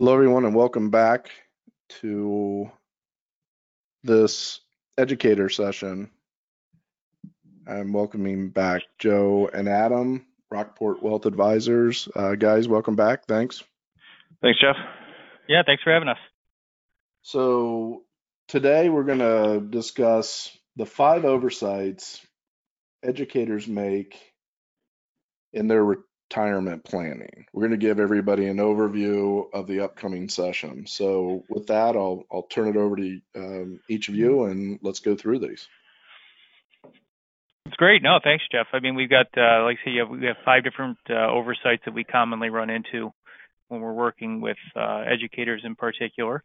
Hello, everyone, and welcome back to this educator session. I'm welcoming back Joe and Adam, Rockport Wealth Advisors. Uh, guys, welcome back. Thanks. Thanks, Jeff. Yeah, thanks for having us. So, today we're going to discuss the five oversights educators make in their retirement planning. We're going to give everybody an overview of the upcoming session. So with that, I'll I'll turn it over to um, each of you and let's go through these. It's great. No, thanks, Jeff. I mean, we've got, uh, like I say, we have five different uh, oversights that we commonly run into when we're working with uh, educators in particular.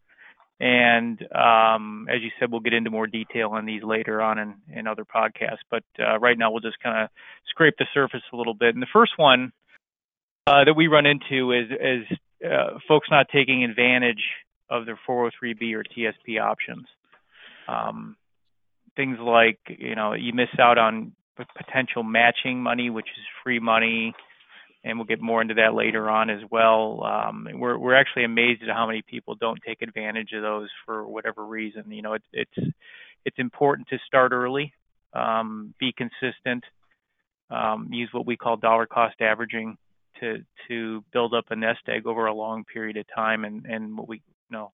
And um, as you said, we'll get into more detail on these later on in, in other podcasts. But uh, right now, we'll just kind of scrape the surface a little bit. And the first one uh, that we run into is, is uh, folks not taking advantage of their 403b or TSP options. Um, things like you know you miss out on potential matching money, which is free money, and we'll get more into that later on as well. Um, we're we're actually amazed at how many people don't take advantage of those for whatever reason. You know, it, it's it's important to start early, um, be consistent, um, use what we call dollar cost averaging to to build up a nest egg over a long period of time. And and what we you know,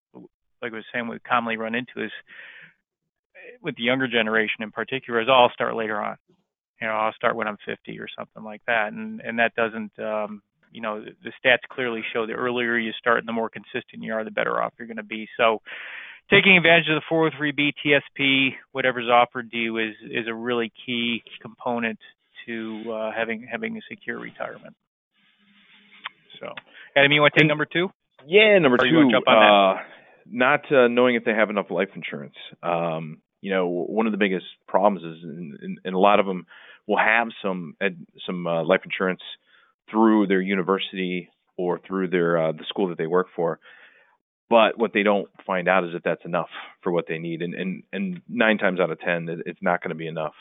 like I was saying, we commonly run into is with the younger generation in particular is oh, I'll start later on. You know, I'll start when I'm 50 or something like that, and and that doesn't. Um, you know, the stats clearly show the earlier you start and the more consistent you are, the better off you're going to be. So, taking advantage of the 403b TSP, whatever's offered to you, is is a really key component to uh, having having a secure retirement. So, Adam, you want to take number two? Yeah, number two. Uh, not uh, knowing if they have enough life insurance. Um, you know, one of the biggest problems is, and, a lot of them will have some ed, some uh, life insurance through their university or through their uh, the school that they work for. But what they don't find out is that that's enough for what they need, and and, and nine times out of ten, it's not going to be enough,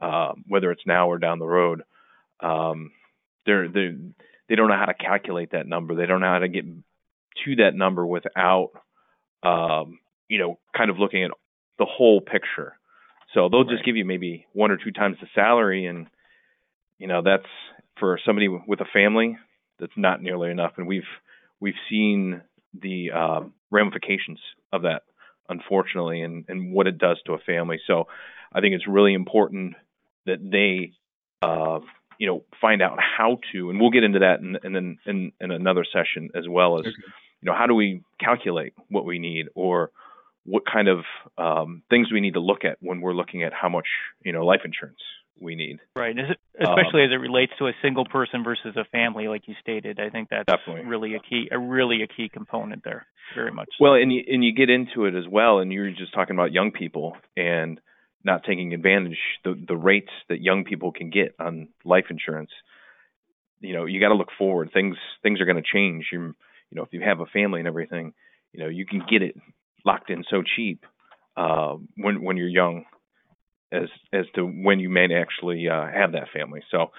uh, whether it's now or down the road. Um, they're they they don't know how to calculate that number. They don't know how to get to that number without, um, you know, kind of looking at the whole picture. So they'll right. just give you maybe one or two times the salary, and you know that's for somebody with a family that's not nearly enough. And we've we've seen the uh, ramifications of that, unfortunately, and and what it does to a family. So I think it's really important that they uh, you know find out how to and we'll get into that and then in, in, in, another session as well as okay. you know how do we calculate what we need or what kind of um, things we need to look at when we're looking at how much you know life insurance we need right especially um, as it relates to a single person versus a family like you stated i think that's definitely. really a key a really a key component there very much well and you, and you get into it as well and you're just talking about young people and not taking advantage the the rates that young people can get on life insurance. You know, you got to look forward. Things things are going to change. You you know, if you have a family and everything, you know, you can get it locked in so cheap uh, when when you're young, as as to when you may actually uh, have that family. So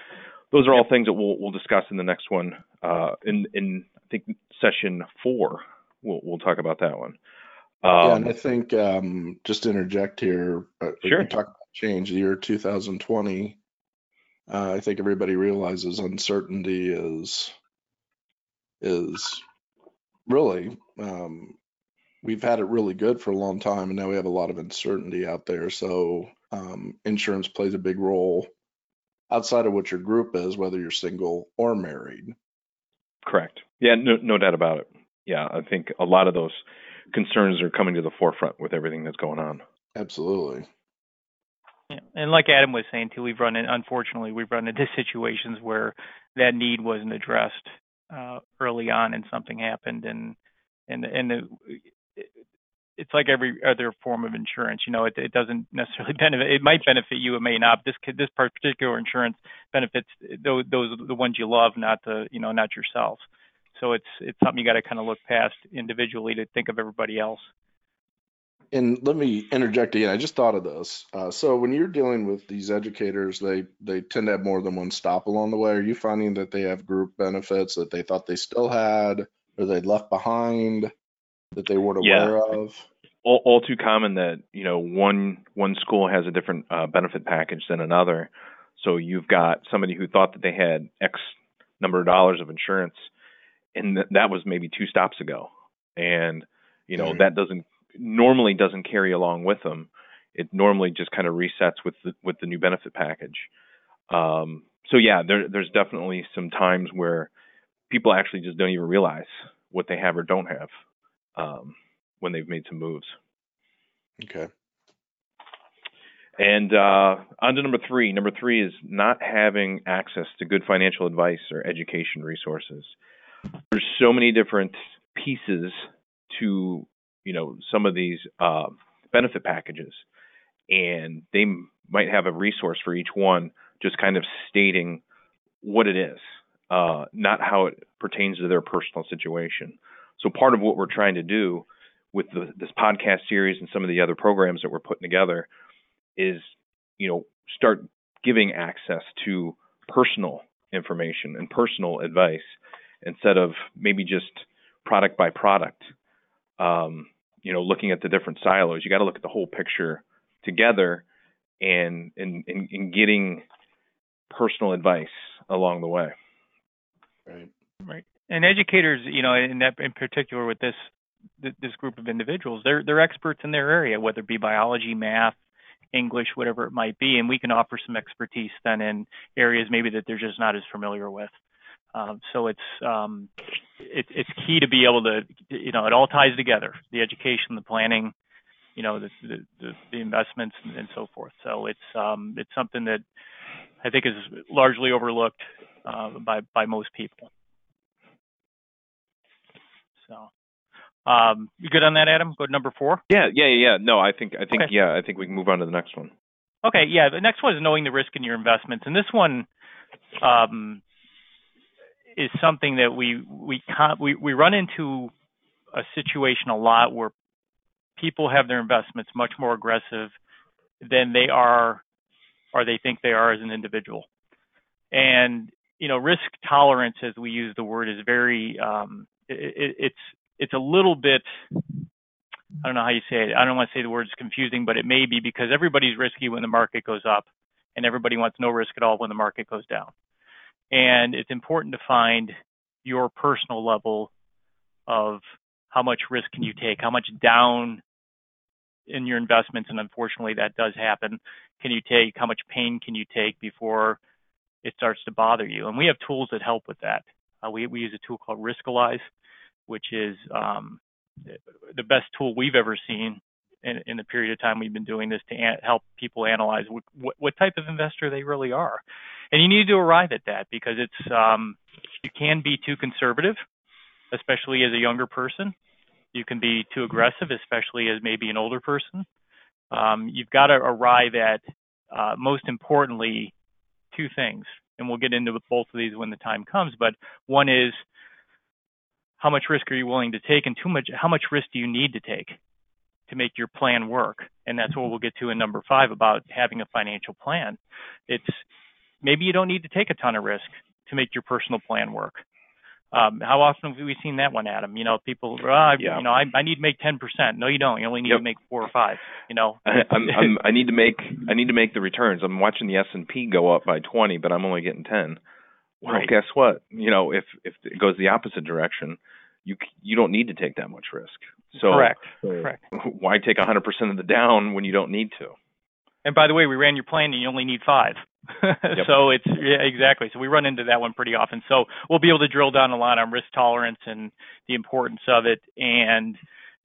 those are all things that we'll we'll discuss in the next one. Uh, in in I think session four, we'll we'll talk about that one. Um, yeah, and I think um, just to interject here, uh, sure. talk about change. The year 2020, uh, I think everybody realizes uncertainty is is really um, we've had it really good for a long time, and now we have a lot of uncertainty out there. So um, insurance plays a big role outside of what your group is, whether you're single or married. Correct. Yeah, no, no doubt about it. Yeah, I think a lot of those concerns are coming to the forefront with everything that's going on. Absolutely. Yeah. And like Adam was saying too, we've run in, unfortunately we've run into situations where that need wasn't addressed uh, early on, and something happened, and and and the, it's like every other form of insurance. You know, it, it doesn't necessarily benefit. It might benefit you, it may not. This this particular insurance benefits those those the ones you love, not the you know not yourself. So it's it's something you got to kind of look past individually to think of everybody else. And let me interject again. I just thought of this. Uh, so when you're dealing with these educators, they they tend to have more than one stop along the way. Are you finding that they have group benefits that they thought they still had, or they left behind that they weren't aware yeah. of? All, all, too common that you know one one school has a different uh, benefit package than another. So you've got somebody who thought that they had X number of dollars of insurance, and th- that was maybe two stops ago, and you know mm-hmm. that doesn't normally doesn't carry along with them. It normally just kind of resets with the with the new benefit package. Um, so yeah, there, there's definitely some times where people actually just don't even realize what they have or don't have um, when they've made some moves. Okay. And uh, on to number three. Number three is not having access to good financial advice or education resources. There's so many different pieces to you know some of these uh, benefit packages, and they might have a resource for each one just kind of stating what it is, uh, not how it pertains to their personal situation. So part of what we're trying to do with the, this podcast series and some of the other programs that we're putting together is, you know, start giving access to personal information and personal advice instead of maybe just product by product. Um, you know, looking at the different silos, you got to look at the whole picture together and and and getting personal advice along the way. Right. Right. And educators, you know, in that in particular with this this group of individuals, they're they're experts in their area, whether it be biology, math, English, whatever it might be, and we can offer some expertise then in areas maybe that they're just not as familiar with. Um, so it's um, it, it's key to be able to, you know, it all ties together: the education, the planning, you know, the the, the investments, and, and so forth. So it's um, it's something that I think is largely overlooked uh, by by most people. So, um, you good on that, Adam? Go to number four. Yeah, yeah, yeah. No, I think I think okay. yeah, I think we can move on to the next one. Okay, yeah. The next one is knowing the risk in your investments, and this one um, is something that we we we we run into a situation a lot where people have their investments much more aggressive than they are or they think they are as an individual. And you know, risk tolerance, as we use the word, is very um, it, it's it's a little bit I don't know how you say it. I don't want to say the word is confusing, but it may be because everybody's risky when the market goes up, and everybody wants no risk at all when the market goes down. And it's important to find your personal level of how much risk can you take, how much down in your investments, and unfortunately that does happen can you take? How much pain can you take before it starts to bother you? And we have tools that help with that. Uh, we, we use a tool called Riskalyze, which is um, the best tool we've ever seen in, in, the period of time we've been doing this to an- help people analyze what, what, type of investor they really are. And you need to arrive at that because it's um, you can be too conservative, especially as a younger person. You can be too aggressive, especially as maybe an older person. Um, you've got to arrive at, uh, most importantly, two things. And we'll get into both of these when the time comes. But one is how much risk are you willing to take, and too much how much risk do you need to take to make your plan work? And that's what we'll get to in number five about having a financial plan. It's maybe you don't need to take a ton of risk to make your personal plan work. Um, how often have we seen that one, Adam? You know, people, uh, yeah. you know, I, I need to make ten percent. No, you don't. You only need yep. to make four or five. You know, I, I'm, I'm, I need to make I need to make the returns. I'm watching the S and P go up by twenty, but I'm only getting ten. Well, right. guess what? You know, if if it goes the opposite direction, you you don't need to take that much risk. So correct, correct. Why take 100% of the down when you don't need to? And by the way, we ran your plan and you only need five. so it's yeah, exactly. So we run into that one pretty often. So we'll be able to drill down a lot on risk tolerance and the importance of it and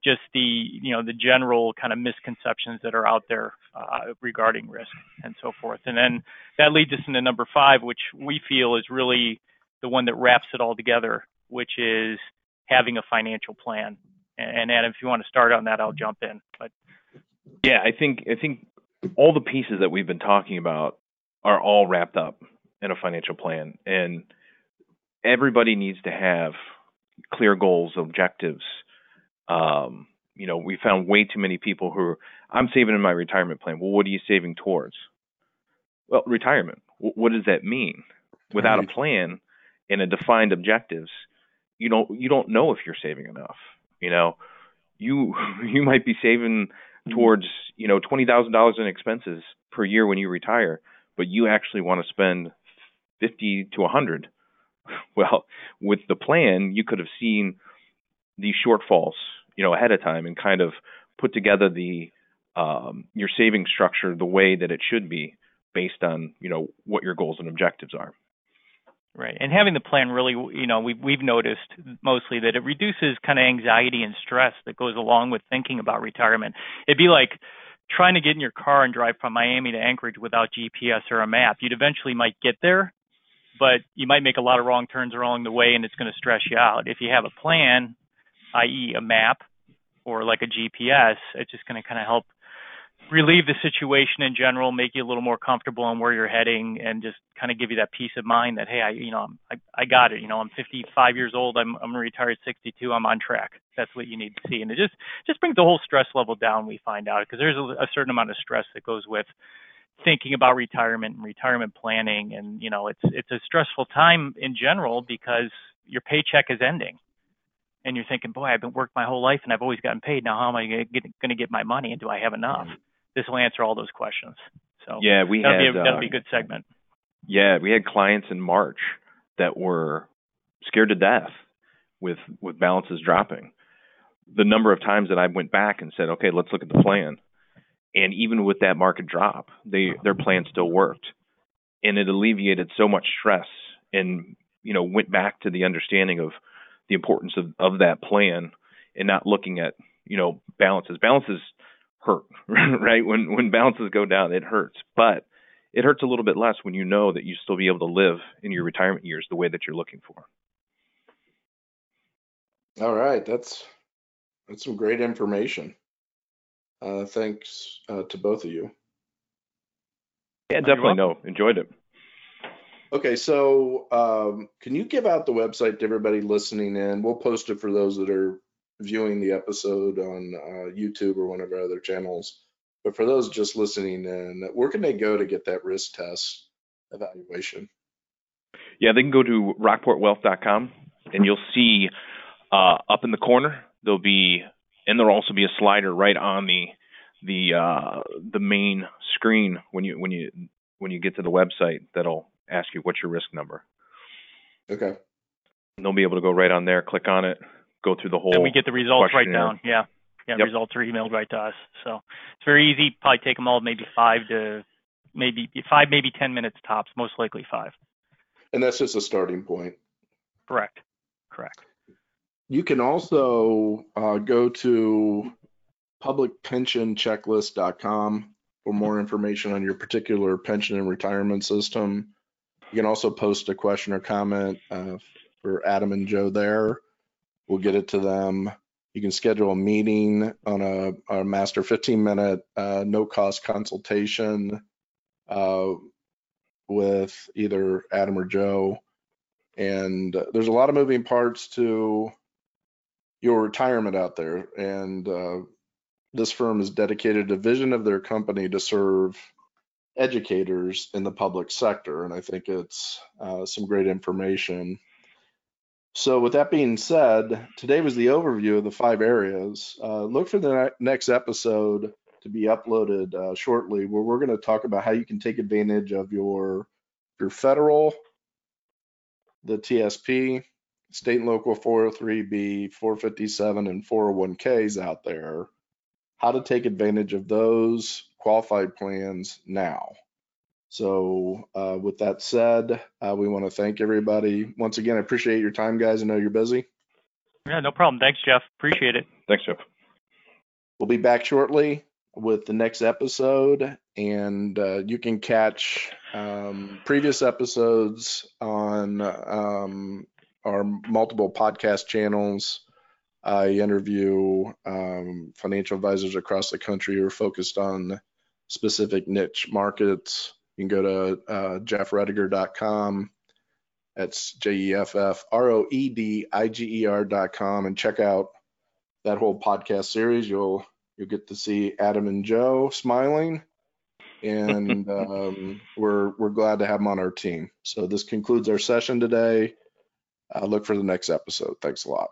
just the you know the general kind of misconceptions that are out there uh, regarding risk and so forth. And then that leads us into number five, which we feel is really the one that wraps it all together, which is having a financial plan. And Adam, if you want to start on that, I'll jump in. But yeah, I think I think all the pieces that we've been talking about are all wrapped up in a financial plan and everybody needs to have clear goals objectives um, you know we found way too many people who are i'm saving in my retirement plan well what are you saving towards well retirement what does that mean without right. a plan and a defined objectives you don't you don't know if you're saving enough. You know, you you might be saving mm-hmm. towards you know twenty thousand dollars in expenses per year when you retire, but you actually want to spend fifty to a hundred. Well, with the plan, you could have seen these shortfalls, you know, ahead of time and kind of put together the um, your saving structure the way that it should be based on you know what your goals and objectives are. Right. And having the plan really, you know, we've, we've noticed mostly that it reduces kind of anxiety and stress that goes along with thinking about retirement. It'd be like trying to get in your car and drive from Miami to Anchorage without GPS or a map. You'd eventually might get there, but you might make a lot of wrong turns along the way and it's going to stress you out. If you have a plan, i.e. a map or like a GPS, it's just going to kind of help relieve the situation in general, make you a little more comfortable on where you're heading, and just kind of give you that peace of mind that hey, I you know I I got it. You know I'm 55 years old. I'm I'm retired at 62. I'm on track. That's what you need to see, and it just just brings the whole stress level down. We find out because there's a, a certain amount of stress that goes with thinking about retirement and retirement planning, and you know it's it's a stressful time in general because your paycheck is ending and you're thinking, boy, I've been worked my whole life and I've always gotten paid. Now, how am I going to get my money and do I have enough? Mm-hmm. This will answer all those questions. So yeah, we that'll had be a, that'll uh, be a good segment. Yeah, we had clients in March that were scared to death with with balances dropping. The number of times that I went back and said, okay, let's look at the plan, and even with that market drop, they their plan still worked, and it alleviated so much stress, and you know went back to the understanding of the importance of of that plan and not looking at you know balances. Balances hurt, right? When when balances go down, it hurts. But it hurts a little bit less when you know that you still be able to live in your retirement years the way that you're looking for. All right, that's that's some great information. Uh, thanks uh, to both of you. Yeah, definitely. No, enjoyed it. Okay, so um, can you give out the website to everybody listening in? We'll post it for those that are viewing the episode on uh, YouTube or one of our other channels. But for those just listening in, where can they go to get that risk test evaluation? Yeah, they can go to rockportwealth.com and you'll see uh, up in the corner there'll be, and there'll also be a slider right on the the uh, the main screen when you when you when you get to the website that'll ask you what's your risk number. Okay. And they'll be able to go right on there, click on it, go through the whole. And we get the results right down. Yeah. Yeah. Yep. Results are emailed right to us. So it's very easy. Probably take them all maybe five to maybe five, maybe 10 minutes tops, most likely five. And that's just a starting point. Correct. Correct. You can also uh, go to publicpensionchecklist.com for more information on your particular pension and retirement system. You can also post a question or comment uh, for Adam and Joe there. We'll get it to them. You can schedule a meeting on a, master 15 minute uh, no cost consultation uh, with either Adam or Joe. And there's a lot of moving parts to your retirement out there. And uh, this firm is dedicated a vision of their company to serve educators in the public sector. And I think it's uh, some great information. So with that being said, today was the overview of the five areas. Uh, look for the ne- next episode to be uploaded uh, shortly, where we're going to talk about how you can take advantage of your your federal, the TSP, state and local 403b, 457, and 401ks out there. How to take advantage of those qualified plans now. So, uh, with that said, uh, we want to thank everybody. Once again, I appreciate your time, guys. I know you're busy. Yeah, no problem. Thanks, Jeff. Appreciate it. Thanks, Jeff. We'll be back shortly with the next episode, and uh, you can catch um, previous episodes on um, our multiple podcast channels. I interview um, financial advisors across the country who are focused on specific niche markets. You can go to uh, jeffroediger.com. That's J E F F R O E D I G E R.com and check out that whole podcast series. You'll you'll get to see Adam and Joe smiling, and um, we're we're glad to have them on our team. So this concludes our session today. uh, look for the next episode. Thanks a lot.